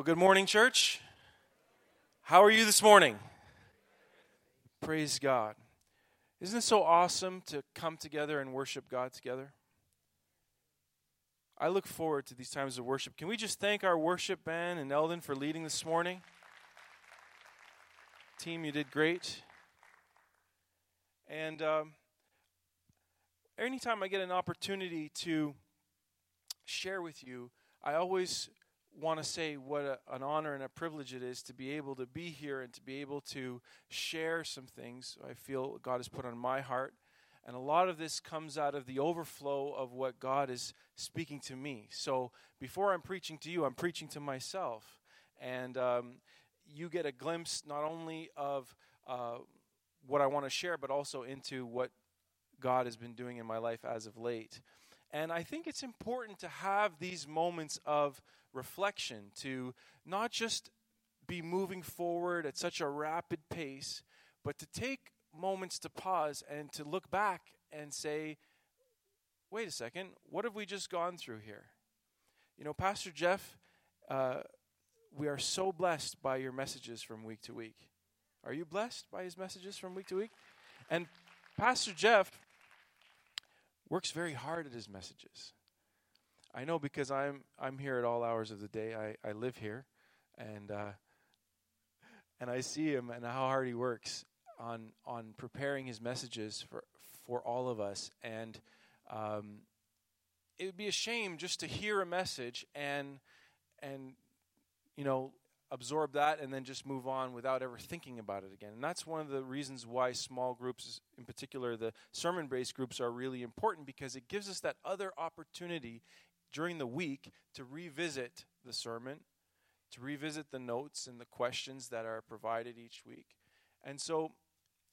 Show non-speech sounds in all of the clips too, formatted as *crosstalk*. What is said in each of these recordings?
Well, good morning, church. How are you this morning? Praise God. Isn't it so awesome to come together and worship God together? I look forward to these times of worship. Can we just thank our worship band and Eldon for leading this morning? Team, you did great. And um, anytime I get an opportunity to share with you, I always want to say what a, an honor and a privilege it is to be able to be here and to be able to share some things I feel God has put on my heart. And a lot of this comes out of the overflow of what God is speaking to me. So before I'm preaching to you, I'm preaching to myself. And um, you get a glimpse not only of uh, what I want to share, but also into what God has been doing in my life as of late. And I think it's important to have these moments of reflection, to not just be moving forward at such a rapid pace, but to take moments to pause and to look back and say, wait a second, what have we just gone through here? You know, Pastor Jeff, uh, we are so blessed by your messages from week to week. Are you blessed by his messages from week to week? And Pastor Jeff works very hard at his messages. I know because I'm I'm here at all hours of the day. I, I live here, and uh, and I see him and how hard he works on on preparing his messages for for all of us. And um, it would be a shame just to hear a message and and you know absorb that and then just move on without ever thinking about it again. And that's one of the reasons why small groups, in particular the sermon based groups, are really important because it gives us that other opportunity during the week to revisit the sermon, to revisit the notes and the questions that are provided each week. And so,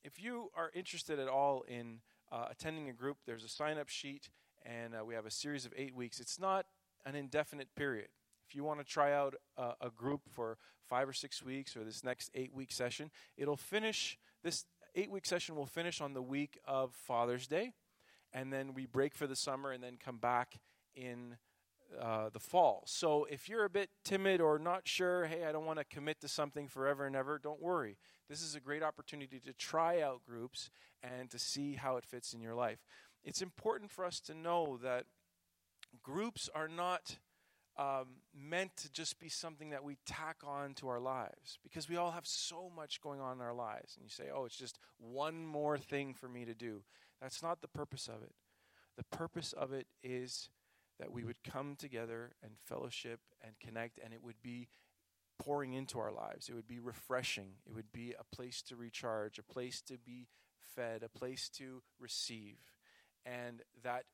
if you are interested at all in uh, attending a group, there's a sign up sheet, and uh, we have a series of eight weeks. It's not an indefinite period. If you want to try out a, a group for five or six weeks or this next eight week session, it'll finish, this eight week session will finish on the week of Father's Day. And then we break for the summer and then come back in uh, the fall. So if you're a bit timid or not sure, hey, I don't want to commit to something forever and ever, don't worry. This is a great opportunity to try out groups and to see how it fits in your life. It's important for us to know that groups are not um, meant to just be something that we tack on to our lives because we all have so much going on in our lives. And you say, oh, it's just one more thing for me to do. That's not the purpose of it. The purpose of it is that we mm-hmm. would come together and fellowship and connect, and it would be pouring into our lives. It would be refreshing. It would be a place to recharge, a place to be fed, a place to receive. And that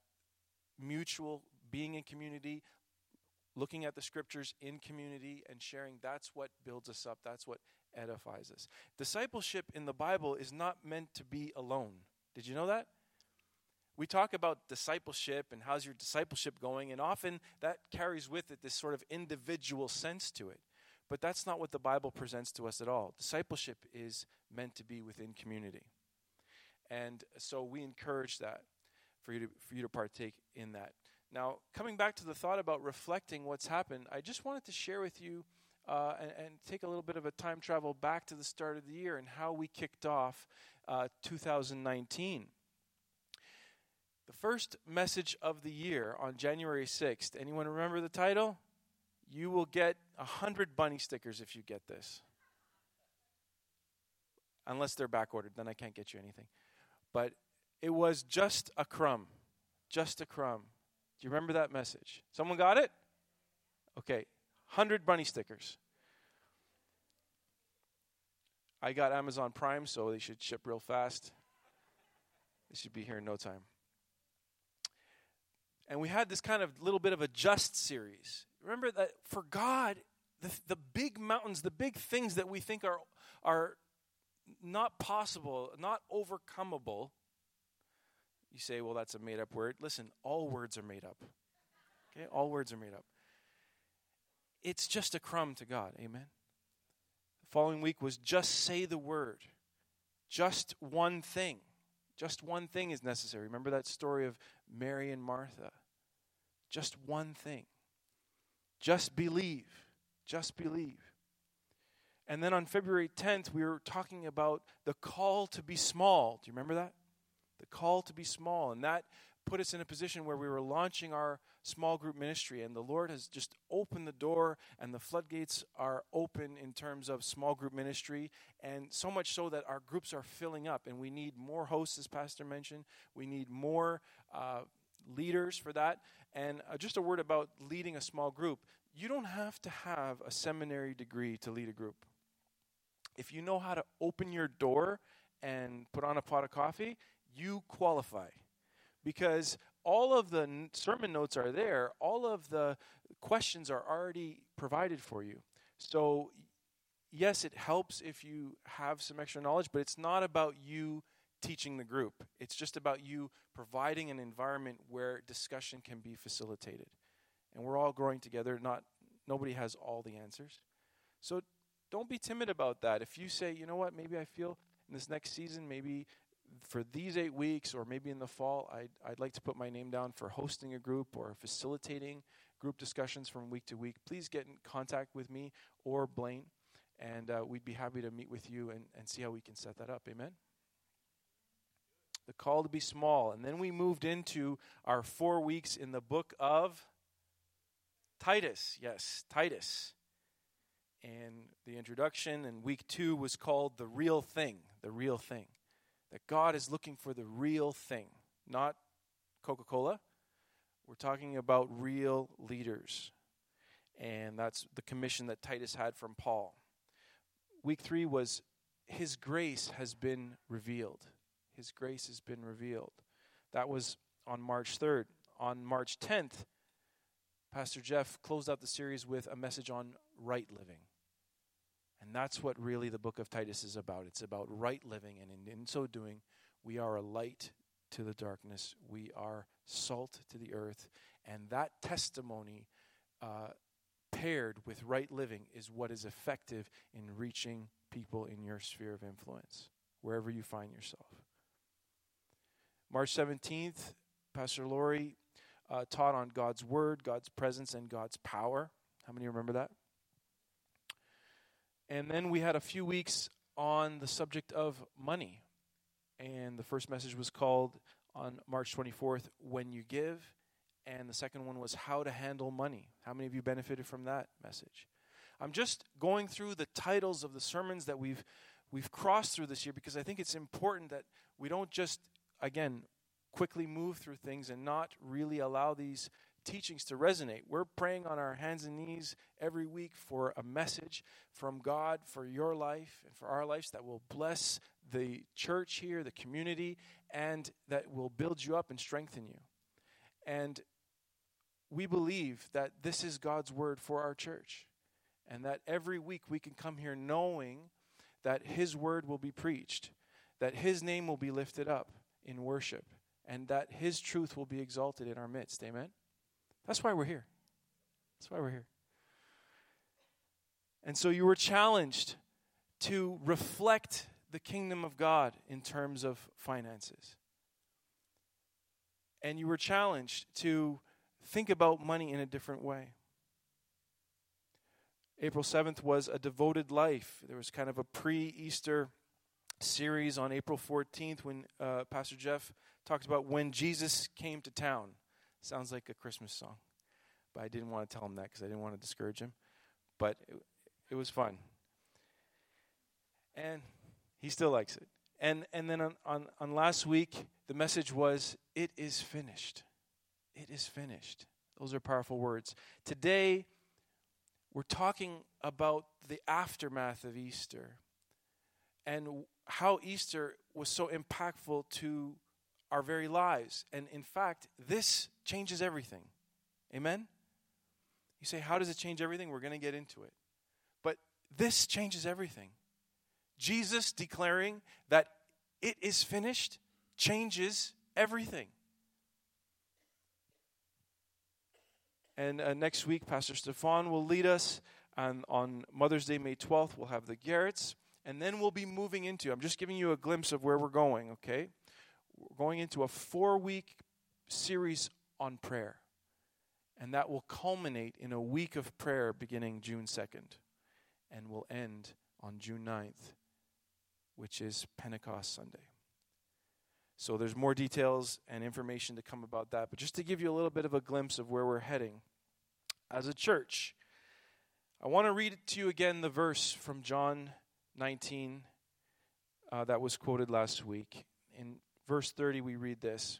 mutual being in community, looking at the scriptures in community and sharing, that's what builds us up. That's what edifies us. Discipleship in the Bible is not meant to be alone. Did you know that? We talk about discipleship and how's your discipleship going, and often that carries with it this sort of individual sense to it. But that's not what the Bible presents to us at all. Discipleship is meant to be within community. And so we encourage that for you to, for you to partake in that. Now, coming back to the thought about reflecting what's happened, I just wanted to share with you uh, and, and, take a little bit of a time travel back to the start of the year and how we kicked off uh, 2019. The first message of the year on January 6th, anyone remember the title? You will get a hundred bunny stickers if you get this. Unless they're back ordered, then I can't get you anything. But it was just a crumb. Just a crumb. Do you remember that message? Someone got it? Okay, 100 bunny stickers. I got Amazon Prime, so they should ship real fast. They should be here in no time. And we had this kind of little bit of a just series. Remember that for God, the, the big mountains, the big things that we think are, are not possible, not overcomable, you say, well, that's a made up word. Listen, all words are made up. Okay? All words are made up. It's just a crumb to God. Amen. The following week was just say the word. Just one thing. Just one thing is necessary. Remember that story of Mary and Martha? Just one thing. Just believe. Just believe. And then on February 10th, we were talking about the call to be small. Do you remember that? The call to be small. And that put us in a position where we were launching our small group ministry. And the Lord has just opened the door, and the floodgates are open in terms of small group ministry. And so much so that our groups are filling up. And we need more hosts, as Pastor mentioned. We need more uh, leaders for that. And uh, just a word about leading a small group. You don't have to have a seminary degree to lead a group if you know how to open your door and put on a pot of coffee, you qualify. Because all of the sermon notes are there, all of the questions are already provided for you. So, yes, it helps if you have some extra knowledge, but it's not about you teaching the group. It's just about you providing an environment where discussion can be facilitated. And we're all growing together, not nobody has all the answers. So don't be timid about that. If you say, you know what, maybe I feel in this next season, maybe for these eight weeks or maybe in the fall, I'd, I'd like to put my name down for hosting a group or facilitating group discussions from week to week, please get in contact with me or Blaine, and uh, we'd be happy to meet with you and, and see how we can set that up. Amen? The call to be small. And then we moved into our four weeks in the book of Titus. Yes, Titus. And the introduction and week two was called the real thing the real thing that god is looking for the real thing not coca-cola. We're talking about real leaders. And that's the commission that titus had from paul. Week three was his grace has been revealed his grace has been revealed that was on march 3rd on march 10th pastor jeff closed out the series with a message on right living and that's what really the book of Titus is about. It's about right living, and in, in so doing, we are a light to the darkness. We are salt to the earth. And that testimony, uh, paired with right living, is what is effective in reaching people in your sphere of influence, wherever you find yourself. March 17th, Pastor Lori uh, taught on God's Word, God's presence, and God's power. How many remember that? And then we had a few weeks on the subject of money. And the first message was called on March 24th, When You Give. And the second one was How to Handle Money. How many of you benefited from that message? I'm just going through the titles of the sermons that we've we've crossed through this year because I think it's important that we don't just again quickly move through things and not really allow these teachings to resonate. We're praying on our hands and knees every week for a message from God for your life and for our lives that will bless the church here, the community, and that will build you up and strengthen you. And we believe that this is God's word for our church. And that every week we can come here knowing that His word will be preached, that His name will be lifted up in worship, and that His truth will be exalted in our midst. Amen? That's why we're here. That's why we're here. And so you were challenged to reflect the kingdom of God in terms of finances. And you were challenged to think about money in a different way. April 7th was a devoted life. There was kind of a pre Easter series on April 14th when uh, Pastor Jeff talked about when Jesus came to town. Sounds like a Christmas song. But I didn't want to tell him that because I didn't want to discourage him. But it, it was fun. And he still likes it. And, and then on, on, on last week, the message was, It is finished. It is finished. Those are powerful words. Today, we're talking about the aftermath of Easter and how Easter was so impactful to our very lives. And in fact, this changes everything. Amen? You say, How does it change everything? We're going to get into it. But this changes everything. Jesus declaring that it is finished changes everything. And uh, next week, Pastor Stefan will lead us. And on Mother's Day, May 12th, we'll have the Garretts. And then we'll be moving into, I'm just giving you a glimpse of where we're going, okay? We're going into a four week series on prayer. And that will culminate in a week of prayer beginning June 2nd and will end on June 9th, which is Pentecost Sunday. So there's more details and information to come about that. But just to give you a little bit of a glimpse of where we're heading as a church, I want to read to you again the verse from John 19 uh, that was quoted last week. In verse 30, we read this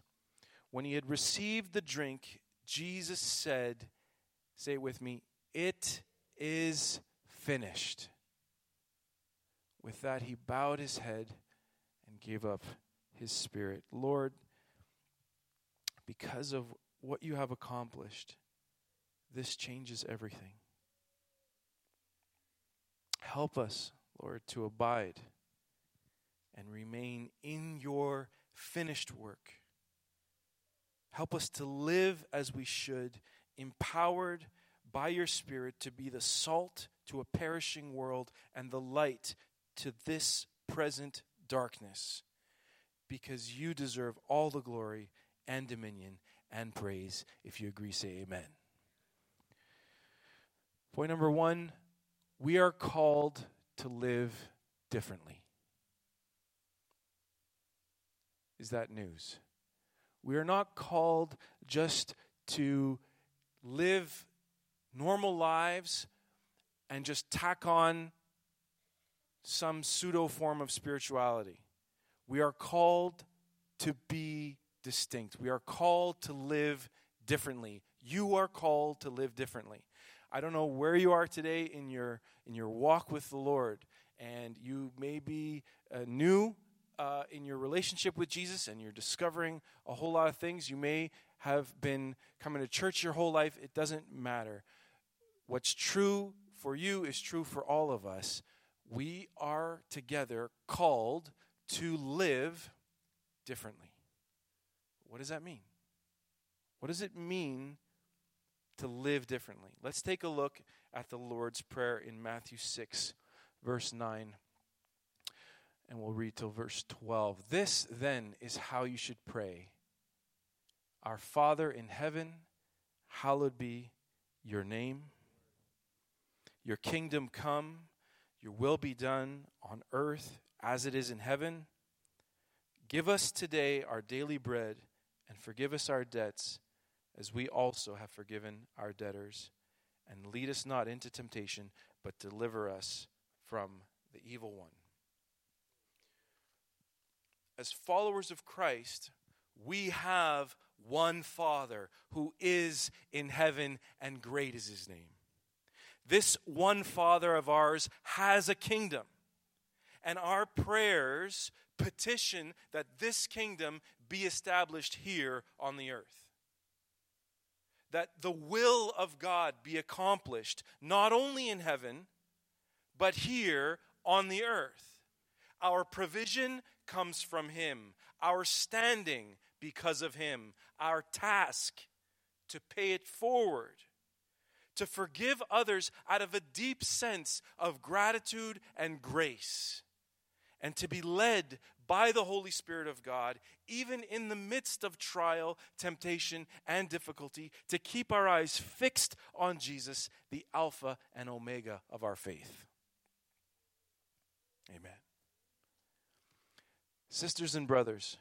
When he had received the drink, Jesus said, Say it with me, it is finished. With that, he bowed his head and gave up his spirit. Lord, because of what you have accomplished, this changes everything. Help us, Lord, to abide and remain in your finished work. Help us to live as we should, empowered by your Spirit to be the salt to a perishing world and the light to this present darkness because you deserve all the glory and dominion and praise. If you agree, say amen. Point number one we are called to live differently. Is that news? We are not called just to live normal lives and just tack on some pseudo form of spirituality. We are called to be distinct. We are called to live differently. You are called to live differently. I don't know where you are today in your in your walk with the Lord, and you may be uh, new uh, in your relationship with Jesus, and you're discovering a whole lot of things. You may have been coming to church your whole life. It doesn't matter. What's true for you is true for all of us. We are together called to live differently. What does that mean? What does it mean to live differently? Let's take a look at the Lord's Prayer in Matthew 6, verse 9. And we'll read till verse 12. This then is how you should pray Our Father in heaven, hallowed be your name. Your kingdom come, your will be done on earth as it is in heaven. Give us today our daily bread, and forgive us our debts, as we also have forgiven our debtors. And lead us not into temptation, but deliver us from the evil one. As followers of Christ, we have one Father who is in heaven, and great is his name. This one Father of ours has a kingdom and our prayers petition that this kingdom be established here on the earth. That the will of God be accomplished not only in heaven, but here on the earth. Our provision comes from Him, our standing because of Him, our task to pay it forward. To forgive others out of a deep sense of gratitude and grace. And to be led by the Holy Spirit of God, even in the midst of trial, temptation, and difficulty, to keep our eyes fixed on Jesus, the Alpha and Omega of our faith. Amen. Sisters and brothers,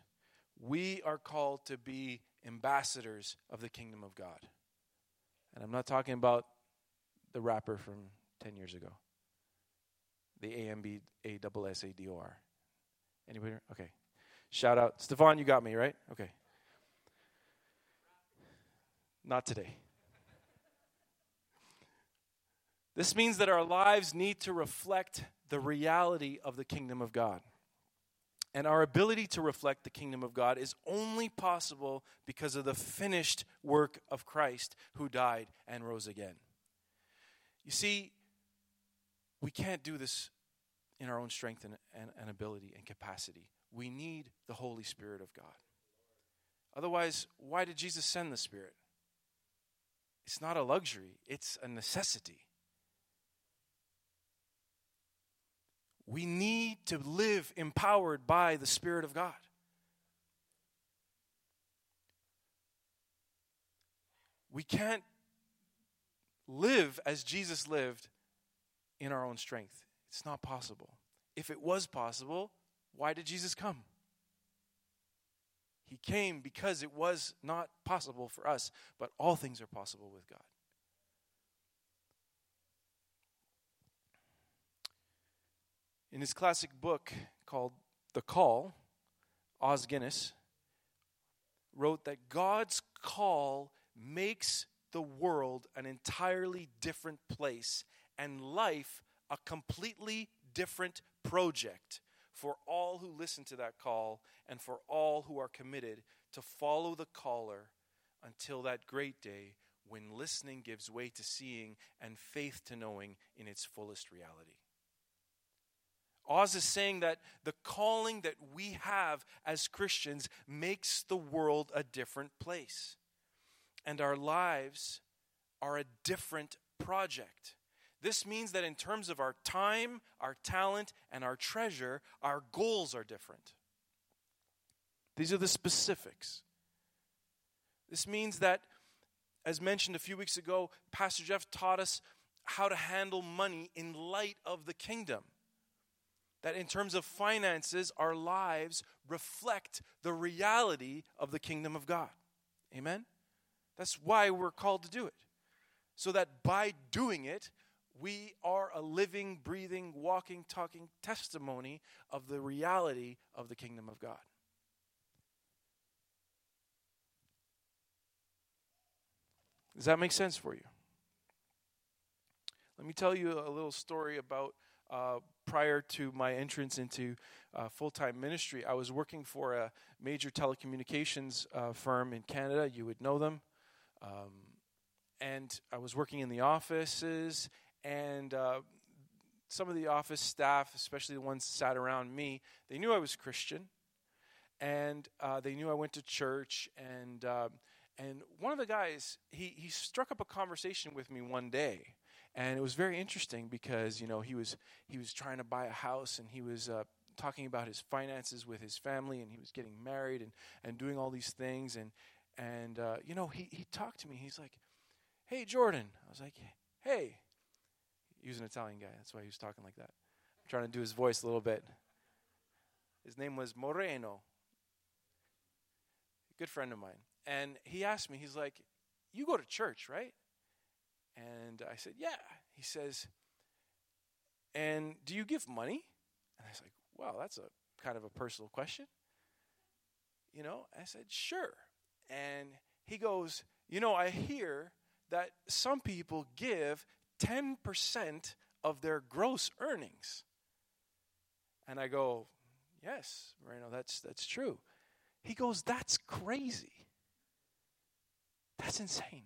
we are called to be ambassadors of the kingdom of God. And I'm not talking about the rapper from 10 years ago the A M Anybody? Okay. Shout out. Stefan, you got me, right? Okay. Not today. This means that our lives need to reflect the reality of the kingdom of God. And our ability to reflect the kingdom of God is only possible because of the finished work of Christ who died and rose again. You see, we can't do this in our own strength and, and, and ability and capacity. We need the Holy Spirit of God. Otherwise, why did Jesus send the Spirit? It's not a luxury, it's a necessity. We need to live empowered by the Spirit of God. We can't live as Jesus lived in our own strength. It's not possible. If it was possible, why did Jesus come? He came because it was not possible for us, but all things are possible with God. In his classic book called The Call, Oz Guinness wrote that God's call makes the world an entirely different place and life a completely different project for all who listen to that call and for all who are committed to follow the caller until that great day when listening gives way to seeing and faith to knowing in its fullest reality. Oz is saying that the calling that we have as Christians makes the world a different place. And our lives are a different project. This means that in terms of our time, our talent, and our treasure, our goals are different. These are the specifics. This means that, as mentioned a few weeks ago, Pastor Jeff taught us how to handle money in light of the kingdom that in terms of finances, our lives reflect the reality of the kingdom of God. Amen? That's why we're called to do it. So that by doing it, we are a living, breathing, walking, talking testimony of the reality of the kingdom of God. Does that make sense for you? Let me tell you a little story about uh, prior to my entrance into uh, full time ministry, I was working for a major telecommunications uh, firm in Canada. You would know them. Um, and I was working in the offices, and uh, some of the office staff, especially the ones sat around me, they knew I was Christian, and uh, they knew I went to church. And uh, and one of the guys, he he struck up a conversation with me one day and it was very interesting because you know he was he was trying to buy a house and he was uh, talking about his finances with his family and he was getting married and and doing all these things and and uh, you know he he talked to me he's like hey jordan i was like hey he was an italian guy that's why he was talking like that i'm trying to do his voice a little bit his name was moreno good friend of mine and he asked me he's like you go to church right and I said, Yeah. He says, And do you give money? And I was like, Wow, that's a kind of a personal question. You know, I said, Sure. And he goes, You know, I hear that some people give 10% of their gross earnings. And I go, Yes, Moreno, that's, that's true. He goes, That's crazy. That's insane.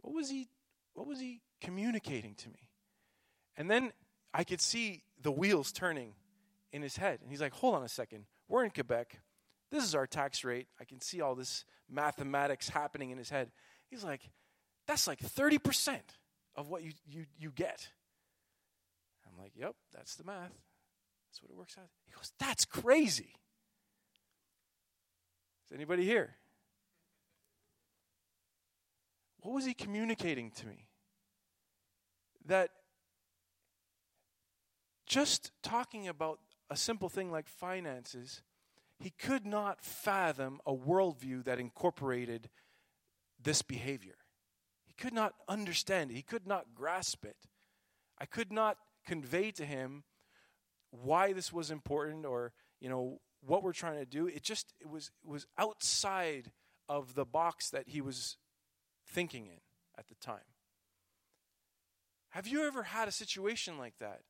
What was he what was he communicating to me? And then I could see the wheels turning in his head. And he's like, "Hold on a second. We're in Quebec. This is our tax rate. I can see all this mathematics happening in his head." He's like, "That's like 30% of what you you you get." I'm like, "Yep, that's the math. That's what it works out." He goes, "That's crazy." Is anybody here? What was he communicating to me? That just talking about a simple thing like finances, he could not fathom a worldview that incorporated this behavior. He could not understand it, he could not grasp it. I could not convey to him why this was important or, you know, what we're trying to do. It just it was it was outside of the box that he was thinking in at the time. Have you ever had a situation like that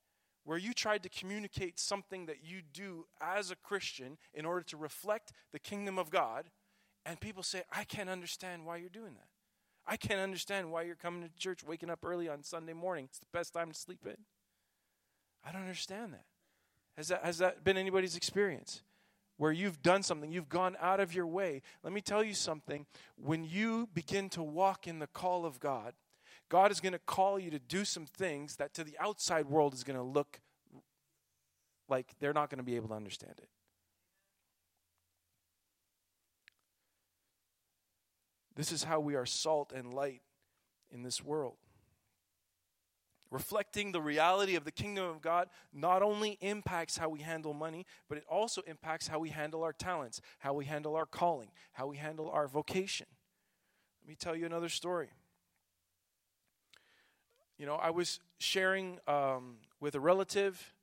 where you tried to communicate something that you do as a Christian in order to reflect the kingdom of God, and people say, I can't understand why you're doing that? I can't understand why you're coming to church, waking up early on Sunday morning. It's the best time to sleep in. I don't understand that. Has that, has that been anybody's experience? where you've done something, you've gone out of your way. Let me tell you something. When you begin to walk in the call of God, God is going to call you to do some things that to the outside world is going to look like they're not going to be able to understand it. This is how we are salt and light in this world. Reflecting the reality of the kingdom of God not only impacts how we handle money, but it also impacts how we handle our talents, how we handle our calling, how we handle our vocation. Let me tell you another story. You know, I was sharing um, with a relative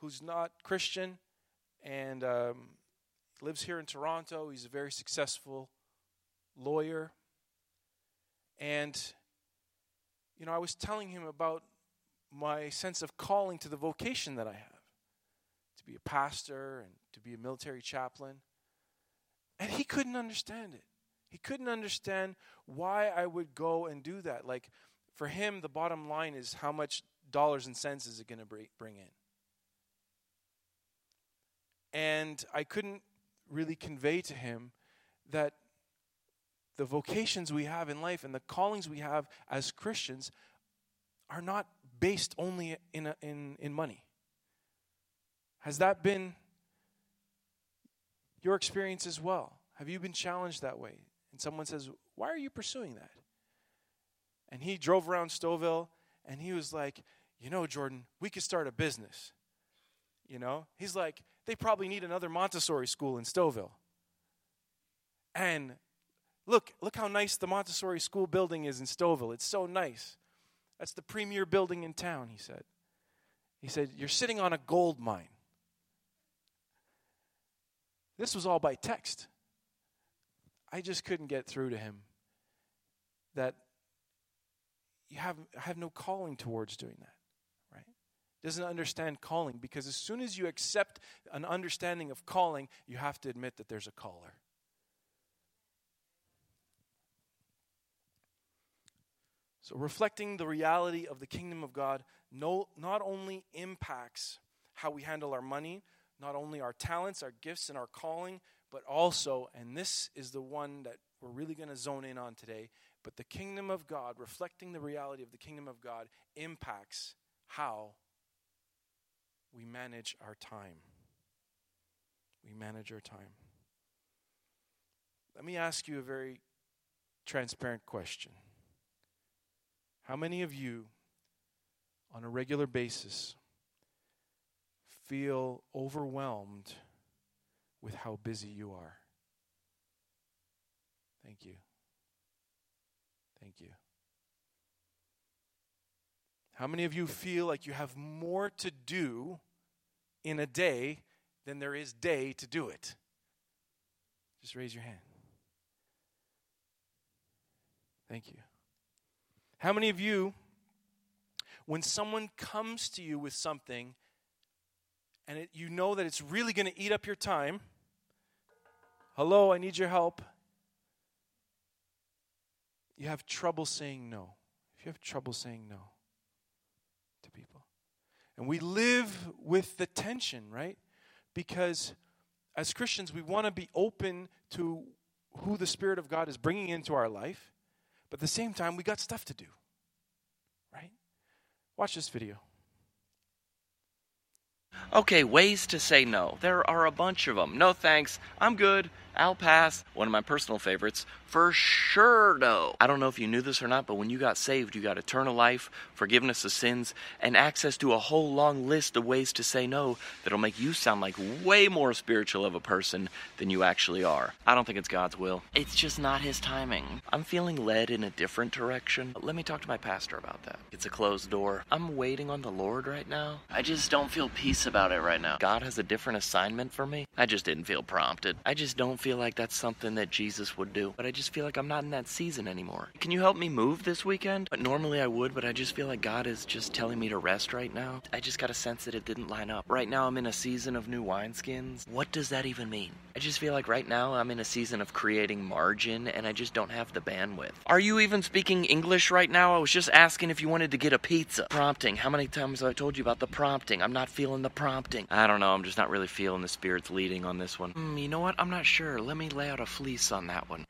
who's not Christian and um, lives here in Toronto. He's a very successful lawyer. And you know, I was telling him about my sense of calling to the vocation that I have to be a pastor and to be a military chaplain. And he couldn't understand it. He couldn't understand why I would go and do that. Like, for him, the bottom line is how much dollars and cents is it going to bring in? And I couldn't really convey to him that the vocations we have in life and the callings we have as Christians are not based only in, a, in, in money. Has that been your experience as well? Have you been challenged that way? And someone says, Why are you pursuing that? And he drove around Stouffville and he was like, You know, Jordan, we could start a business. You know? He's like, They probably need another Montessori school in Stouffville. And Look, look how nice the Montessori school building is in Stouffville. It's so nice. That's the premier building in town, he said. He said, You're sitting on a gold mine. This was all by text. I just couldn't get through to him that you have, have no calling towards doing that, right? Doesn't understand calling because as soon as you accept an understanding of calling, you have to admit that there's a caller. So, reflecting the reality of the kingdom of God no, not only impacts how we handle our money, not only our talents, our gifts, and our calling, but also, and this is the one that we're really going to zone in on today, but the kingdom of God, reflecting the reality of the kingdom of God, impacts how we manage our time. We manage our time. Let me ask you a very transparent question. How many of you, on a regular basis, feel overwhelmed with how busy you are? Thank you. Thank you. How many of you feel like you have more to do in a day than there is day to do it? Just raise your hand. Thank you. How many of you, when someone comes to you with something and it, you know that it's really going to eat up your time, hello, I need your help, you have trouble saying no. If you have trouble saying no to people. And we live with the tension, right? Because as Christians, we want to be open to who the Spirit of God is bringing into our life. But at the same time, we got stuff to do. Right? Watch this video. Okay, ways to say no. There are a bunch of them. No thanks. I'm good. I'll pass. One of my personal favorites. For sure, no. I don't know if you knew this or not, but when you got saved, you got eternal life, forgiveness of sins, and access to a whole long list of ways to say no that'll make you sound like way more spiritual of a person than you actually are. I don't think it's God's will. It's just not His timing. I'm feeling led in a different direction. Let me talk to my pastor about that. It's a closed door. I'm waiting on the Lord right now. I just don't feel peace about it right now. God has a different assignment for me. I just didn't feel prompted. I just feel like that's something that Jesus would do. But I just feel like I'm not in that season anymore. Can you help me move this weekend? But normally I would, but I just feel like God is just telling me to rest right now. I just got a sense that it didn't line up. Right now I'm in a season of new wineskins. What does that even mean? I just feel like right now I'm in a season of creating margin and I just don't have the bandwidth. Are you even speaking English right now? I was just asking if you wanted to get a pizza. Prompting. How many times have I told you about the prompting? I'm not feeling the prompting. I don't know. I'm just not really feeling the Spirit's leading on this one. Mm, you know what? I'm not sure. Let me lay out a fleece on that one.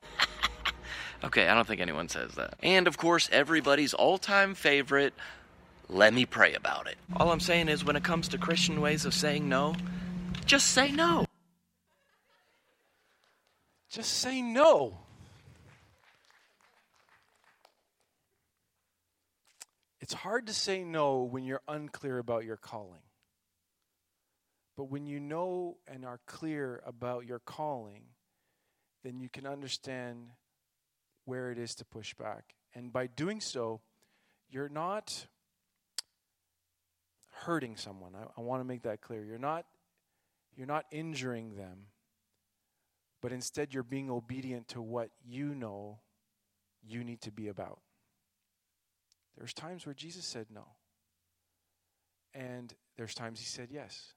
*laughs* okay, I don't think anyone says that. And of course, everybody's all time favorite let me pray about it. All I'm saying is, when it comes to Christian ways of saying no, just say no. Just say no. It's hard to say no when you're unclear about your calling. But when you know and are clear about your calling, then you can understand where it is to push back. And by doing so, you're not hurting someone. I, I want to make that clear. You're not you're not injuring them, but instead you're being obedient to what you know you need to be about. There's times where Jesus said no. And there's times he said yes.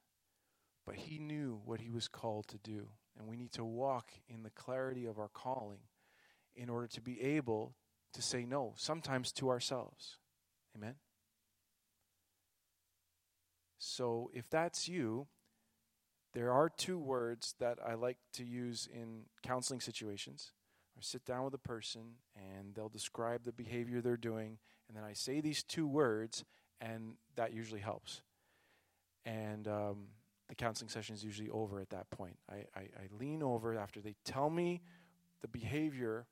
But he knew what he was called to do. And we need to walk in the clarity of our calling in order to be able to say no, sometimes to ourselves. Amen? So if that's you, there are two words that I like to use in counseling situations. I sit down with a person and they'll describe the behavior they're doing, and then I say these two words, and that usually helps. And um, the counseling session is usually over at that point. I, I, I lean over after they tell me the behavior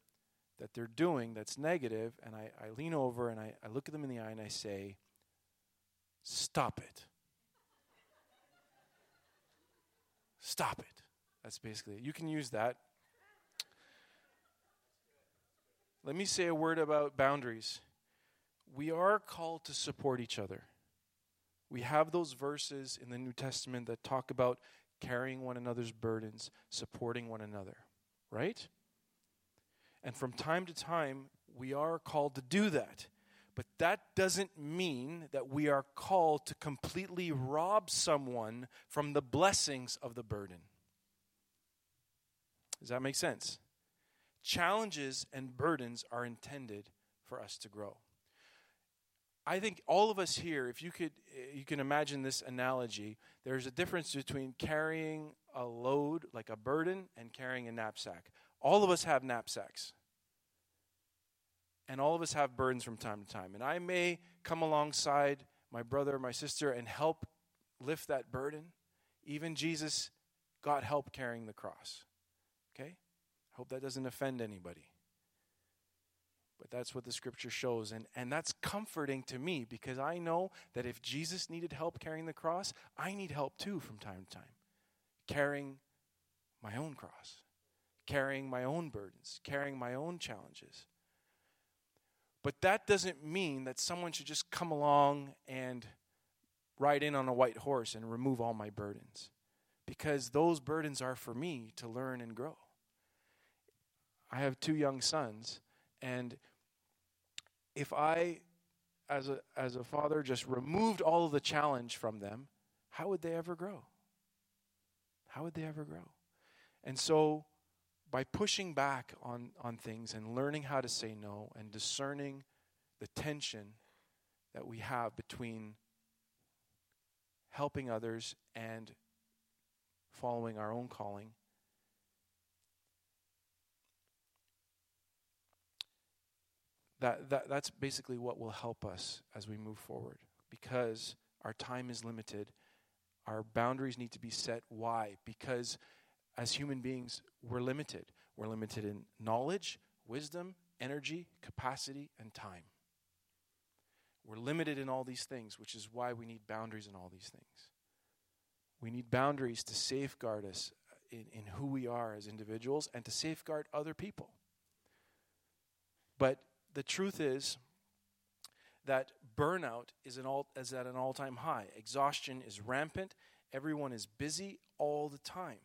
that they're doing that's negative, and I, I lean over and I, I look at them in the eye and I say, Stop it. Stop it. That's basically it. You can use that. Let me say a word about boundaries. We are called to support each other. We have those verses in the New Testament that talk about carrying one another's burdens, supporting one another, right? And from time to time, we are called to do that. But that doesn't mean that we are called to completely rob someone from the blessings of the burden. Does that make sense? Challenges and burdens are intended for us to grow. I think all of us here, if you could, eh, you can imagine this analogy. There's a difference between carrying a load, like a burden, and carrying a knapsack. All of us have knapsacks and all of us have burdens from time to time. And I may come alongside my brother or my sister and help lift that burden. Even Jesus got help carrying the cross. Okay? I hope that doesn't offend anybody. But that's what the scripture shows. And, and that's comforting to me because I know that if Jesus needed help carrying the cross, I need help too from time to time. Carrying my own cross, carrying my own burdens, carrying my own challenges. But that doesn't mean that someone should just come along and ride in on a white horse and remove all my burdens. Because those burdens are for me to learn and grow. I have two young sons, and if I, as a, as a father, just removed all of the challenge from them, how would they ever grow? How would they ever grow? And so by pushing back on, on things and learning how to say no and discerning the tension that we have between helping others and following our own calling. That, that, that's basically what will help us as we move forward because our time is limited. Our boundaries need to be set. Why? Because as human beings, we're limited. We're limited in knowledge, wisdom, energy, capacity, and time. We're limited in all these things, which is why we need boundaries in all these things. We need boundaries to safeguard us uh, in, in who we are as individuals and to safeguard other people. But the truth is that burnout is, an all, is at an all time high. Exhaustion is rampant. Everyone is busy all the time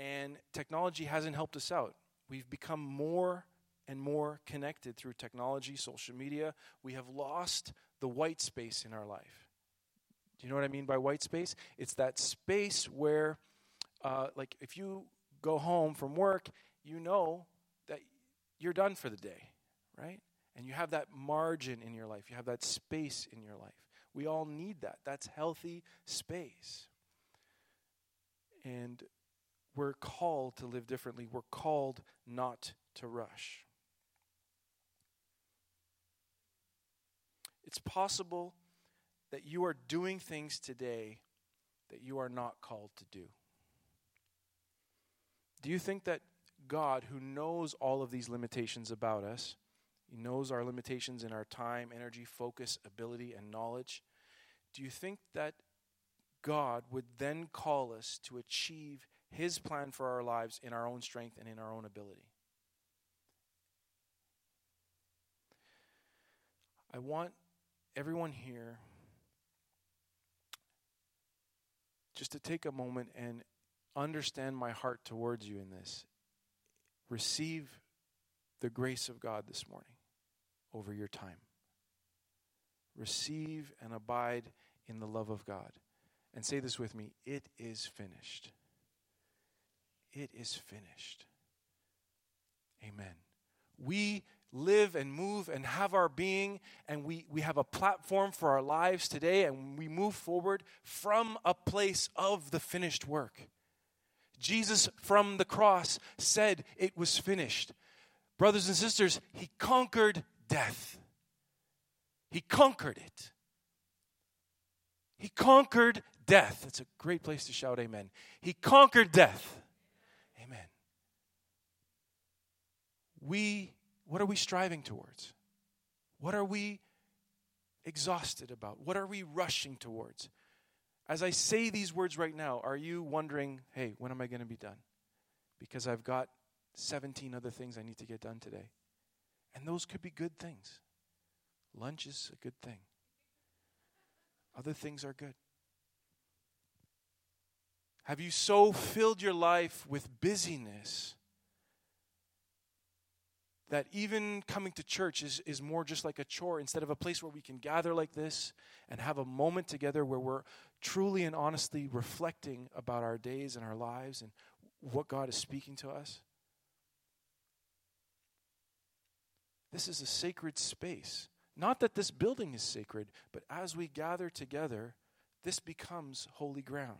and technology hasn't helped us out. We've become more and more connected through technology, social media. We have lost the white space in our life. Do you know what I mean by white space? It's that space where, uh, like, if you go home from work, you know that you're done for the day, right? And you have that margin in your life, you have that space in your life. We all need that. That's healthy space. And we're called to live differently. We're called not to rush. It's possible that you are doing things today that you are not called to do. Do you think that God, who knows all of these limitations about us, He knows our limitations in our time, energy, focus, ability, and knowledge. Do you think that God would then call us to achieve His plan for our lives in our own strength and in our own ability? I want everyone here just to take a moment and understand my heart towards you in this. Receive the grace of God this morning over your time. Receive and abide in the love of God. And say this with me it is finished. It is finished. Amen. We live and move and have our being, and we, we have a platform for our lives today, and we move forward from a place of the finished work. Jesus from the cross said it was finished. Brothers and sisters, he conquered death. He conquered it. He conquered death. That's a great place to shout amen. He conquered death. Amen. We what are we striving towards? What are we exhausted about? What are we rushing towards? As I say these words right now, are you wondering, hey, when am I going to be done? Because I've got 17 other things I need to get done today. And those could be good things. Lunch is a good thing, other things are good. Have you so filled your life with busyness that even coming to church is, is more just like a chore instead of a place where we can gather like this and have a moment together where we're truly and honestly reflecting about our days and our lives and what God is speaking to us. This is a sacred space. Not that this building is sacred, but as we gather together, this becomes holy ground.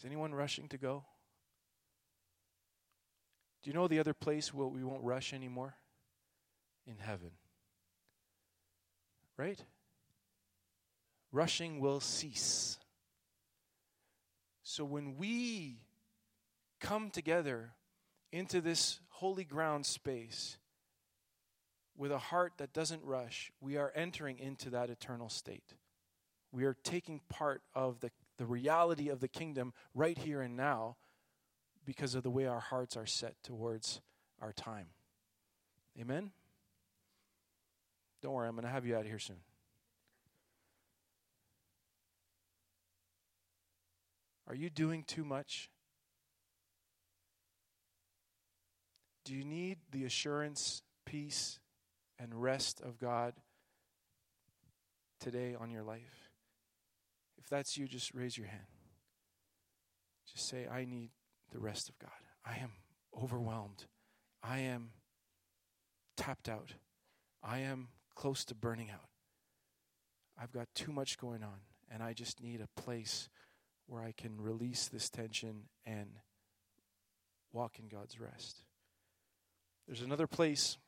Is anyone rushing to go? Do you know the other place where we won't rush anymore? In heaven. Right? Rushing will cease. So when we come together into this holy ground space with a heart that doesn't rush, we are entering into that eternal state. We are taking part of the the reality of the kingdom right here and now because of the way our hearts are set towards our time. Amen? Don't worry, I'm going to have you out of here soon. Are you doing too much? Do you need the assurance, peace, and rest of God today on your life? If that's you, just raise your hand. Just say, I need the rest of God. I am overwhelmed. I am tapped out. I am close to burning out. I've got too much going on, and I just need a place where I can release this tension and walk in God's rest. There's another place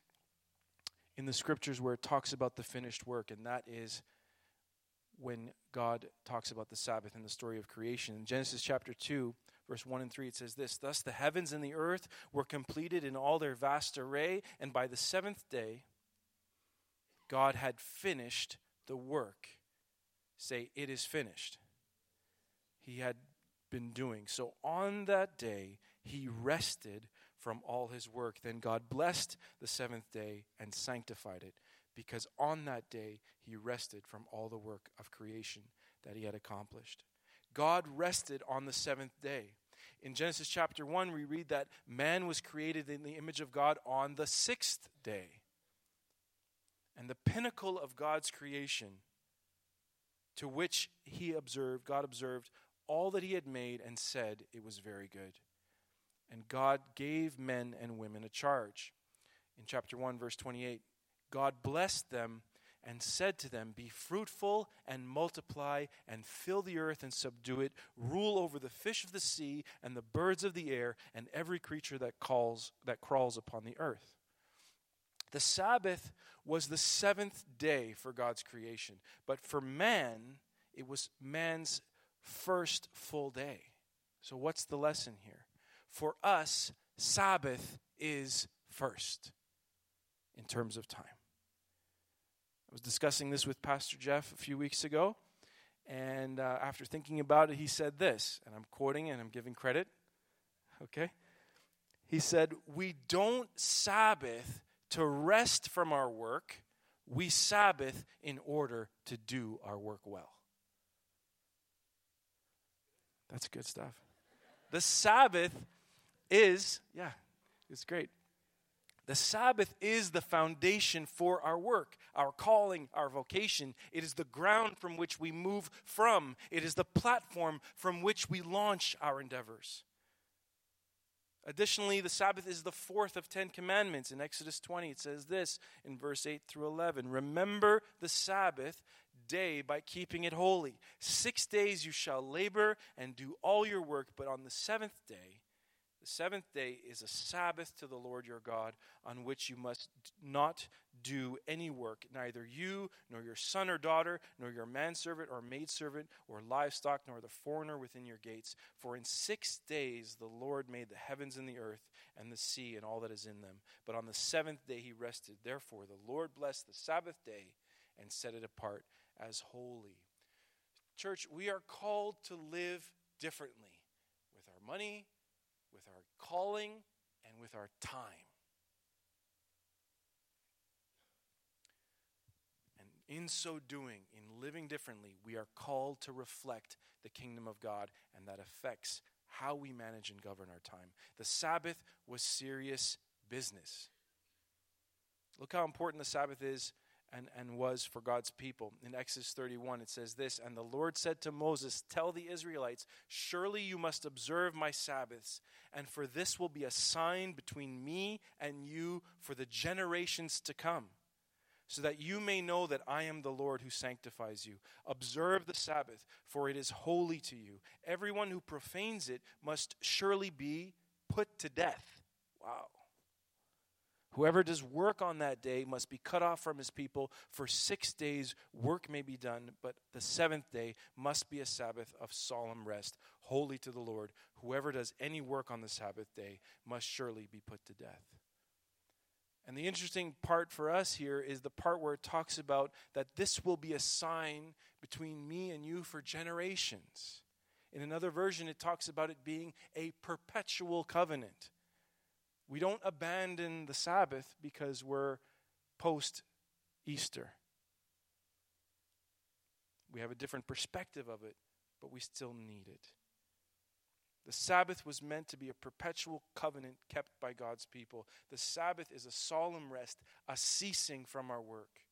in the scriptures where it talks about the finished work, and that is when God talks about the Sabbath in the story of creation. In Genesis chapter 2, verse 1 and 3, it says this Thus the heavens and the earth were completed in all their vast array, and by the seventh day, God had finished the work. Say, it is finished. He had been doing. So on that day, he rested from all his work. Then God blessed the seventh day and sanctified it because on that day he rested from all the work of creation that he had accomplished. God rested on the seventh day. In Genesis chapter 1, we read that man was created in the image of God on the sixth day. And the pinnacle of God's creation, to which he observed, God observed all that he had made and said it was very good. And God gave men and women a charge. In chapter 1, verse 28, God blessed them and said to them, Be fruitful and multiply and fill the earth and subdue it, rule over the fish of the sea and the birds of the air and every creature that calls that crawls upon the earth. The Sabbath was the seventh day for God's creation, but for man, it was man's first full day. So, what's the lesson here? For us, Sabbath is first in terms of time. I was discussing this with Pastor Jeff a few weeks ago, and uh, after thinking about it, he said this, and I'm quoting and I'm giving credit. Okay? He said, We don't Sabbath to rest from our work, we Sabbath in order to do our work well. That's good stuff. The Sabbath is, yeah, it's great. The Sabbath is the foundation for our work, our calling, our vocation. It is the ground from which we move from, it is the platform from which we launch our endeavors. Additionally, the Sabbath is the fourth of Ten Commandments. In Exodus 20, it says this in verse 8 through 11 Remember the Sabbath day by keeping it holy. Six days you shall labor and do all your work, but on the seventh day, the seventh day is a Sabbath to the Lord your God, on which you must not do any work, neither you, nor your son or daughter, nor your manservant or maidservant, or livestock, nor the foreigner within your gates. For in six days the Lord made the heavens and the earth, and the sea, and all that is in them. But on the seventh day he rested. Therefore the Lord blessed the Sabbath day and set it apart as holy. Church, we are called to live differently with our money with our calling, and with our time. And in so doing, in living differently, we are called to reflect the kingdom of God, and that affects how we manage and govern our time. The Sabbath was serious business. Look how important the Sabbath is and, and was for God's people. In Exodus 31, it says this And the Lord said to Moses, Tell the Israelites, Surely you must observe my Sabbaths, and for this will be a sign between me and you for the generations to come, so that you may know that I am the Lord who sanctifies you. Observe the Sabbath, for it is holy to you. Everyone who profanes it must surely be put to death. Wow. Whoever does work on that day must be cut off from his people. For six days work may be done, but the seventh day must be a Sabbath of solemn rest, holy to the Lord. Whoever does any work on the Sabbath day must surely be put to death. And the interesting part for us here is the part where it talks about that this will be a sign between me and you for generations. In another version, it talks about it being a perpetual covenant. We don't abandon the Sabbath because we're post Easter. We have a different perspective of it, but we still need it. The Sabbath was meant to be a perpetual covenant kept by God's people. The Sabbath is a solemn rest, a ceasing from our work.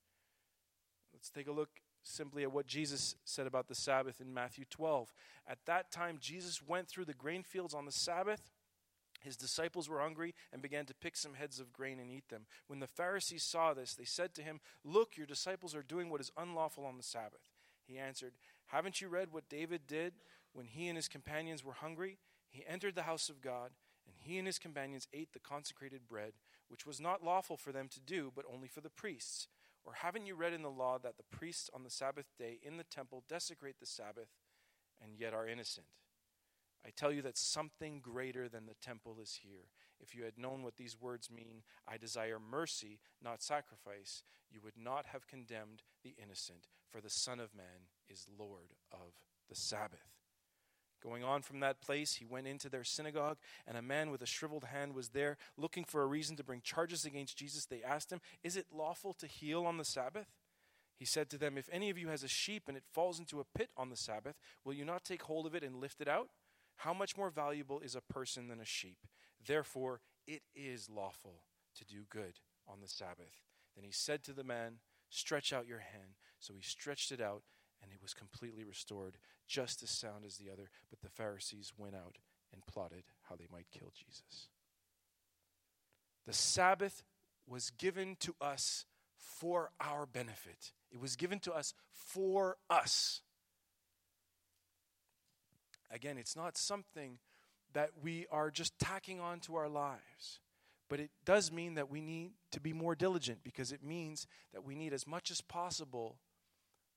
Let's take a look simply at what Jesus said about the Sabbath in Matthew 12. At that time, Jesus went through the grain fields on the Sabbath his disciples were hungry and began to pick some heads of grain and eat them. When the Pharisees saw this, they said to him, Look, your disciples are doing what is unlawful on the Sabbath. He answered, Haven't you read what David did when he and his companions were hungry? He entered the house of God, and he and his companions ate the consecrated bread, which was not lawful for them to do, but only for the priests. Or haven't you read in the law that the priests on the Sabbath day in the temple desecrate the Sabbath and yet are innocent? I tell you that something greater than the temple is here. If you had known what these words mean, I desire mercy, not sacrifice, you would not have condemned the innocent, for the Son of Man is Lord of the Sabbath. Going on from that place, he went into their synagogue, and a man with a shriveled hand was there, looking for a reason to bring charges against Jesus. They asked him, Is it lawful to heal on the Sabbath? He said to them, If any of you has a sheep and it falls into a pit on the Sabbath, will you not take hold of it and lift it out? How much more valuable is a person than a sheep? Therefore, it is lawful to do good on the Sabbath. Then he said to the man, Stretch out your hand. So he stretched it out, and it was completely restored, just as sound as the other. But the Pharisees went out and plotted how they might kill Jesus. The Sabbath was given to us for our benefit, it was given to us for us. Again, it's not something that we are just tacking on to our lives. But it does mean that we need to be more diligent because it means that we need as much as possible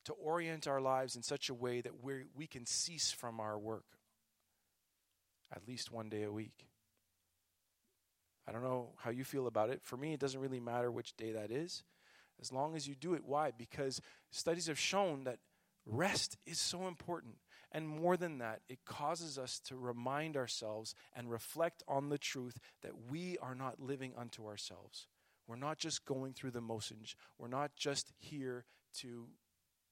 to orient our lives in such a way that we we can cease from our work. at least one day a week. I don't know how you feel about it. For me, it doesn't really matter which day that is, as long as you do it. Why? Because studies have shown that rest is so important. And more than that, it causes us to remind ourselves and reflect on the truth that we are not living unto ourselves. We're not just going through the motions. We're not just here to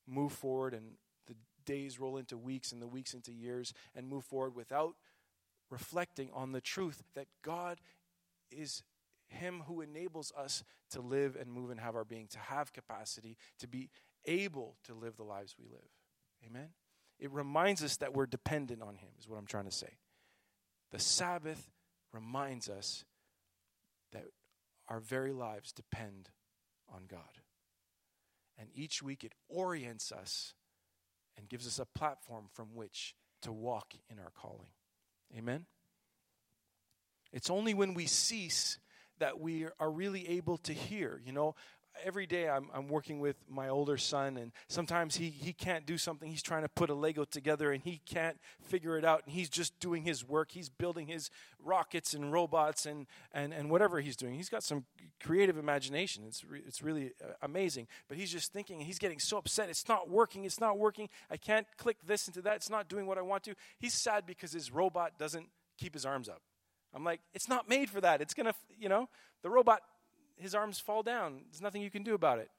move forward and the days roll into weeks and the weeks into years and move forward without reflecting on the truth that God is Him who enables us to live and move and have our being, to have capacity, to be able to live the lives we live. Amen? It reminds us that we're dependent on Him, is what I'm trying to say. The Sabbath reminds us that our very lives depend on God. And each week it orients us and gives us a platform from which to walk in our calling. Amen? It's only when we cease that we are really able to hear. You know, every day I'm, I'm working with my older son, and sometimes he, he can't do something. He's trying to put a Lego together and he can't figure it out. And he's just doing his work. He's building his rockets and robots and, and, and whatever he's doing. He's got some creative imagination. It's, re, it's really uh, amazing. But he's just thinking, he's getting so upset. It's not working. It's not working. I can't click this into that. It's not doing what I want to. He's sad because his robot doesn't keep his arms up. I'm like, it's not made for that. It's going to, you know, the robot his arms fall down. There's nothing you can do about it.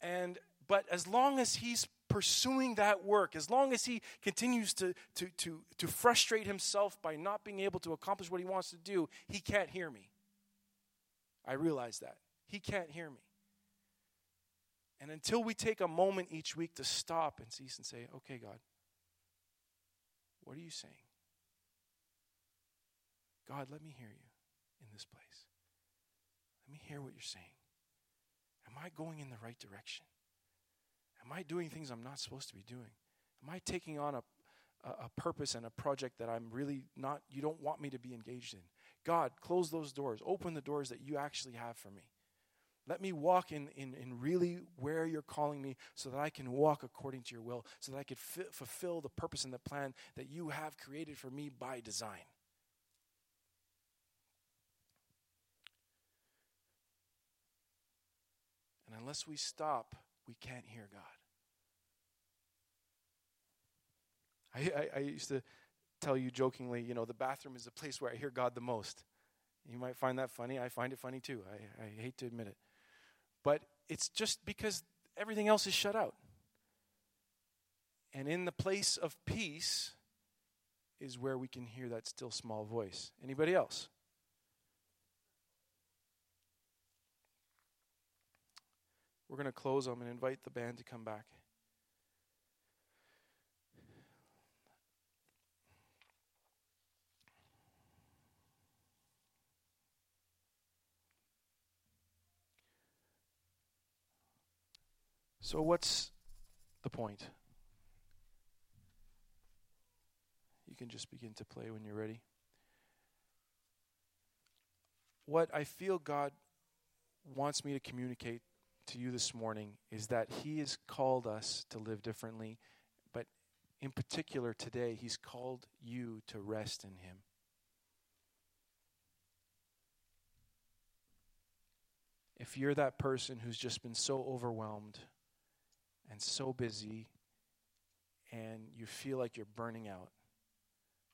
And but as long as he's pursuing that work, as long as he continues to, to, to, to frustrate himself by not being able to accomplish what he wants to do, he can't hear me. I realize that. He can't hear me. And until we take a moment each week to stop and cease and say, okay, God, what are you saying? God, let me hear you in this place. Let me hear what you're saying. Am I going in the right direction? Am I doing things I'm not supposed to be doing? Am I taking on a, a, a, purpose and a project that I'm really not, you don't want me to be engaged in? God, close those doors. Open the doors that you actually have for me. Let me walk in, in, in really where you're calling me so that I can walk according to your will, so that I could fulfill the purpose and the plan that you have created for me by design. Unless we stop, we can't hear God. I, I, I, used to tell you jokingly, you know, the bathroom is the place where I hear God the most. You might find that funny. I find it funny too. I, I hate to admit it. But it's just because everything else is shut out. And in the place of peace is where we can hear that still small voice. Anybody else? We're going to close. them and invite the band to come back. So, what's the point? You can just begin to play when you're ready. What I feel God wants me to communicate to you this morning is that He has called us to live differently, but in particular today, He's called you to rest in Him. If you're that person who's just been so overwhelmed and so busy and you feel like you're burning out,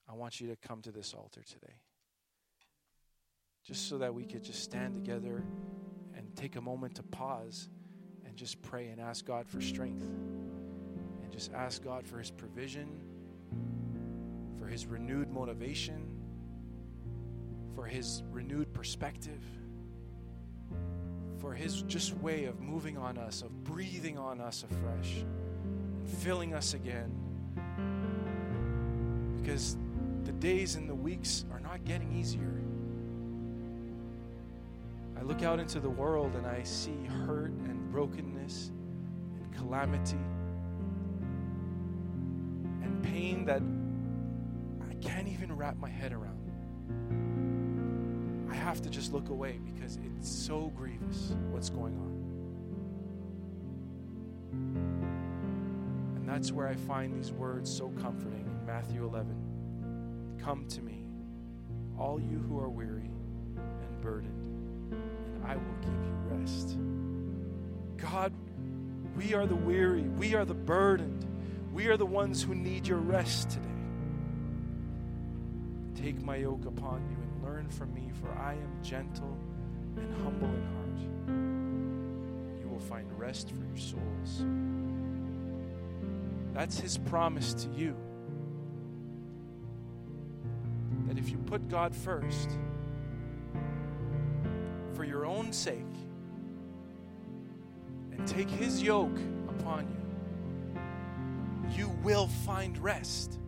I want you to come to this altar today. Just so that we could just stand together and take a moment to pause and just pray and ask God for strength. And just ask God for His provision, for His renewed motivation, for His renewed perspective, for His just way of moving on us, of breathing on us afresh, and filling us again. Because the days and the weeks are not getting easier. Look out into the world and I see hurt and brokenness and calamity and pain that I can't even wrap my head around. I have to just look away because it's so grievous what's going on. And that's where I find these words so comforting in Matthew 11. Come to me all you who are weary and burdened, I will give you rest. God, we are the weary, we are the burdened, we are the ones who need your rest today. Take my yoke upon you and learn from me, for I am gentle and humble in heart. You will find rest for your souls. That's his promise to you. That if you put God first, own sake, and take his yoke upon you, you will find rest.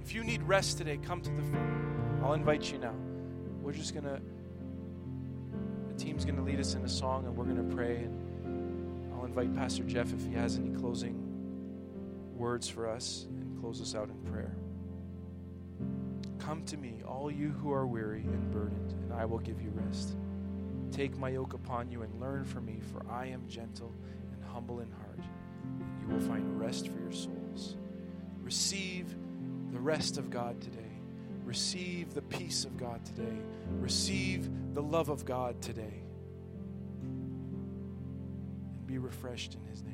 If you need rest today, come to the front. I'll invite you now. We're just going to, the team's going to lead us in a song and we're going to pray. And I'll invite Pastor Jeff if he has any closing words for us and close us out in prayer. Come to me, all you who are weary and burdened, and I will give you rest. Take my yoke upon you and learn from me, for I am gentle and humble in heart, and you will find rest for your souls. Receive the rest of God today. Receive the peace of God today. Receive the love of God today. And be refreshed in His name.